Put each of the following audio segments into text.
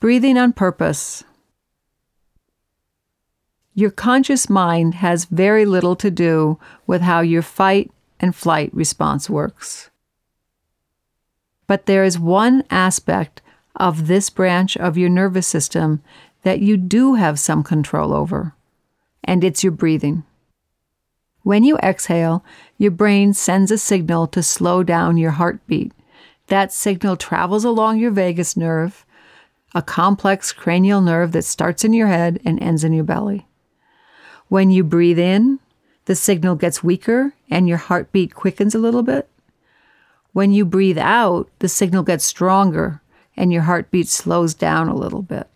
Breathing on purpose. Your conscious mind has very little to do with how your fight and flight response works. But there is one aspect of this branch of your nervous system that you do have some control over, and it's your breathing. When you exhale, your brain sends a signal to slow down your heartbeat. That signal travels along your vagus nerve, a complex cranial nerve that starts in your head and ends in your belly. When you breathe in, the signal gets weaker and your heartbeat quickens a little bit. When you breathe out, the signal gets stronger and your heartbeat slows down a little bit.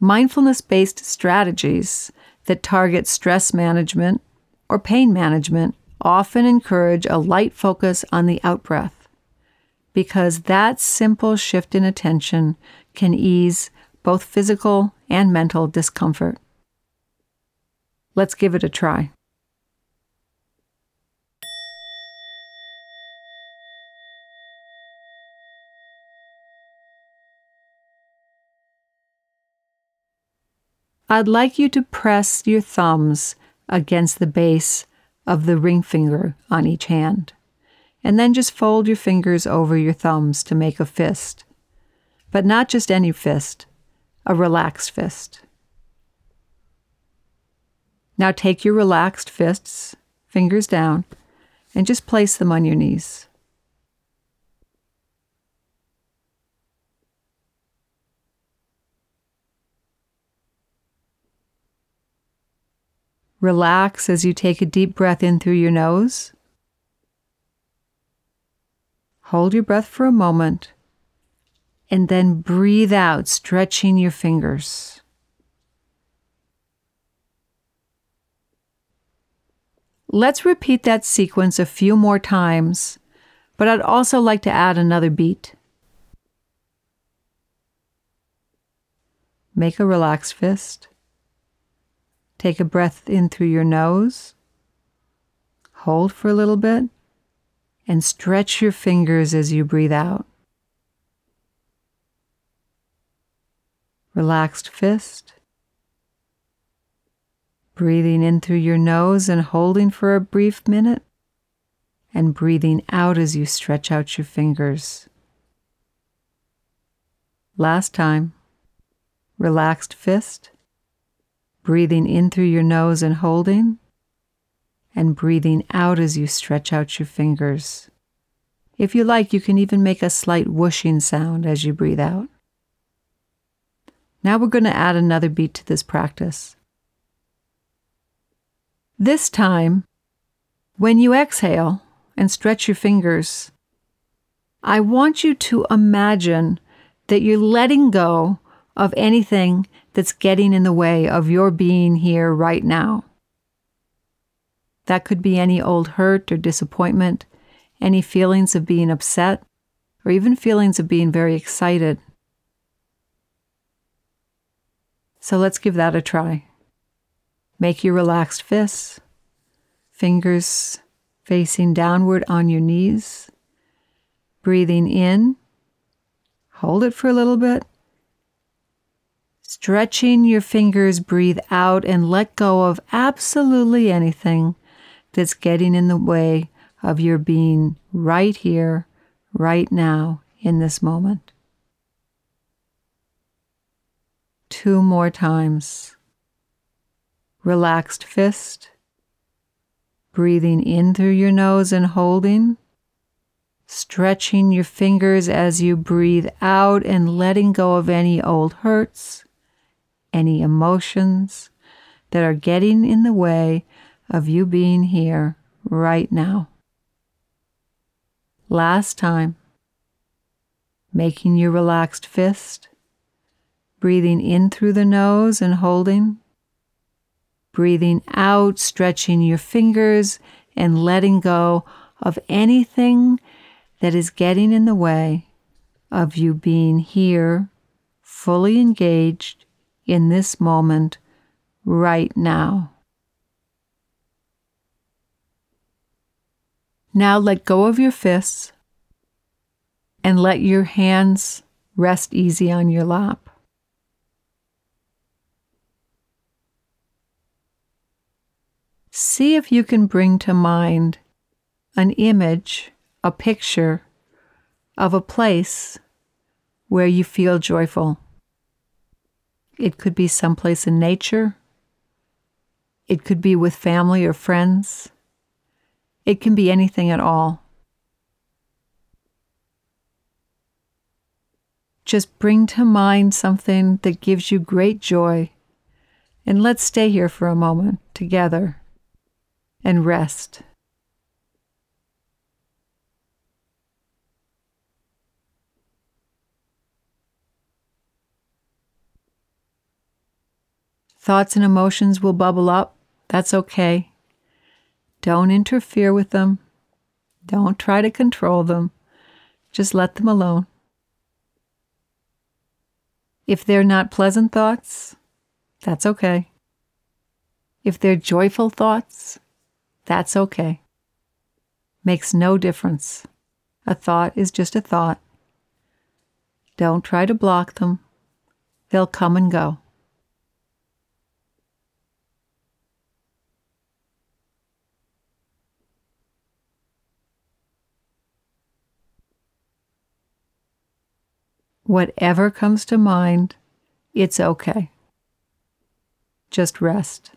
Mindfulness based strategies that target stress management or pain management often encourage a light focus on the out breath because that simple shift in attention can ease both physical and mental discomfort. Let's give it a try. I'd like you to press your thumbs against the base of the ring finger on each hand, and then just fold your fingers over your thumbs to make a fist. But not just any fist, a relaxed fist. Now take your relaxed fists, fingers down, and just place them on your knees. Relax as you take a deep breath in through your nose. Hold your breath for a moment and then breathe out, stretching your fingers. Let's repeat that sequence a few more times, but I'd also like to add another beat. Make a relaxed fist. Take a breath in through your nose. Hold for a little bit and stretch your fingers as you breathe out. Relaxed fist. Breathing in through your nose and holding for a brief minute, and breathing out as you stretch out your fingers. Last time. Relaxed fist breathing in through your nose and holding, and breathing out as you stretch out your fingers. If you like, you can even make a slight whooshing sound as you breathe out. Now we're going to add another beat to this practice. This time, when you exhale and stretch your fingers, I want you to imagine that you're letting go of anything that's getting in the way of your being here right now. That could be any old hurt or disappointment, any feelings of being upset, or even feelings of being very excited. So let's give that a try. Make your relaxed fists, fingers facing downward on your knees, breathing in. Hold it for a little bit Stretching your fingers, breathe out and let go of absolutely anything that's getting in the way of your being right here, right now, in this moment. Two more times. Relaxed fist, breathing in through your nose and holding stretching your fingers as you breathe out and letting go of any old hurts, any emotions that are getting in the way of you being here right now. Last time, making your relaxed fist, breathing in through the nose and holding, breathing out, stretching your fingers and letting go of anything that is getting in the way of you being here, fully engaged in this moment, right now. Now let go of your fists and let your hands rest easy on your lap. See if you can bring to mind an image, a picture of a place where you feel joyful. It could be someplace in nature. It could be with family or friends. It can be anything at all. Just bring to mind something that gives you great joy, and let's stay here for a moment together and rest. Thoughts and emotions will bubble up. That's okay. Don't interfere with them. Don't try to control them. Just let them alone. If they're not pleasant thoughts, that's okay. If they're joyful thoughts, that's okay. Makes no difference. A thought is just a thought. Don't try to block them, they'll come and go. Whatever comes to mind, it's okay. Just rest.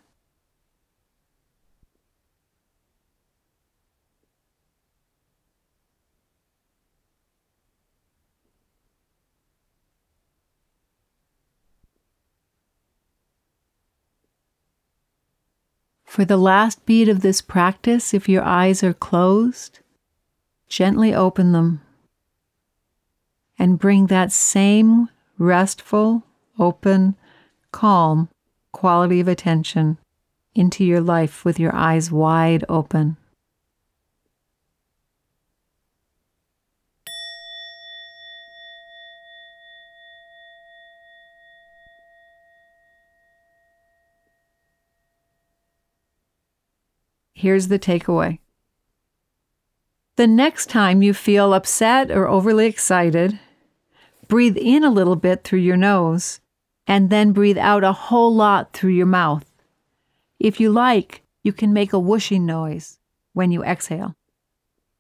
For the last beat of this practice, if your eyes are closed, gently open them and bring that same restful, open, calm quality of attention into your life with your eyes wide open. Here's the takeaway. The next time you feel upset or overly excited, breathe in a little bit through your nose and then breathe out a whole lot through your mouth. If you like, you can make a whooshing noise when you exhale.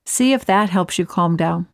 See if that helps you calm down.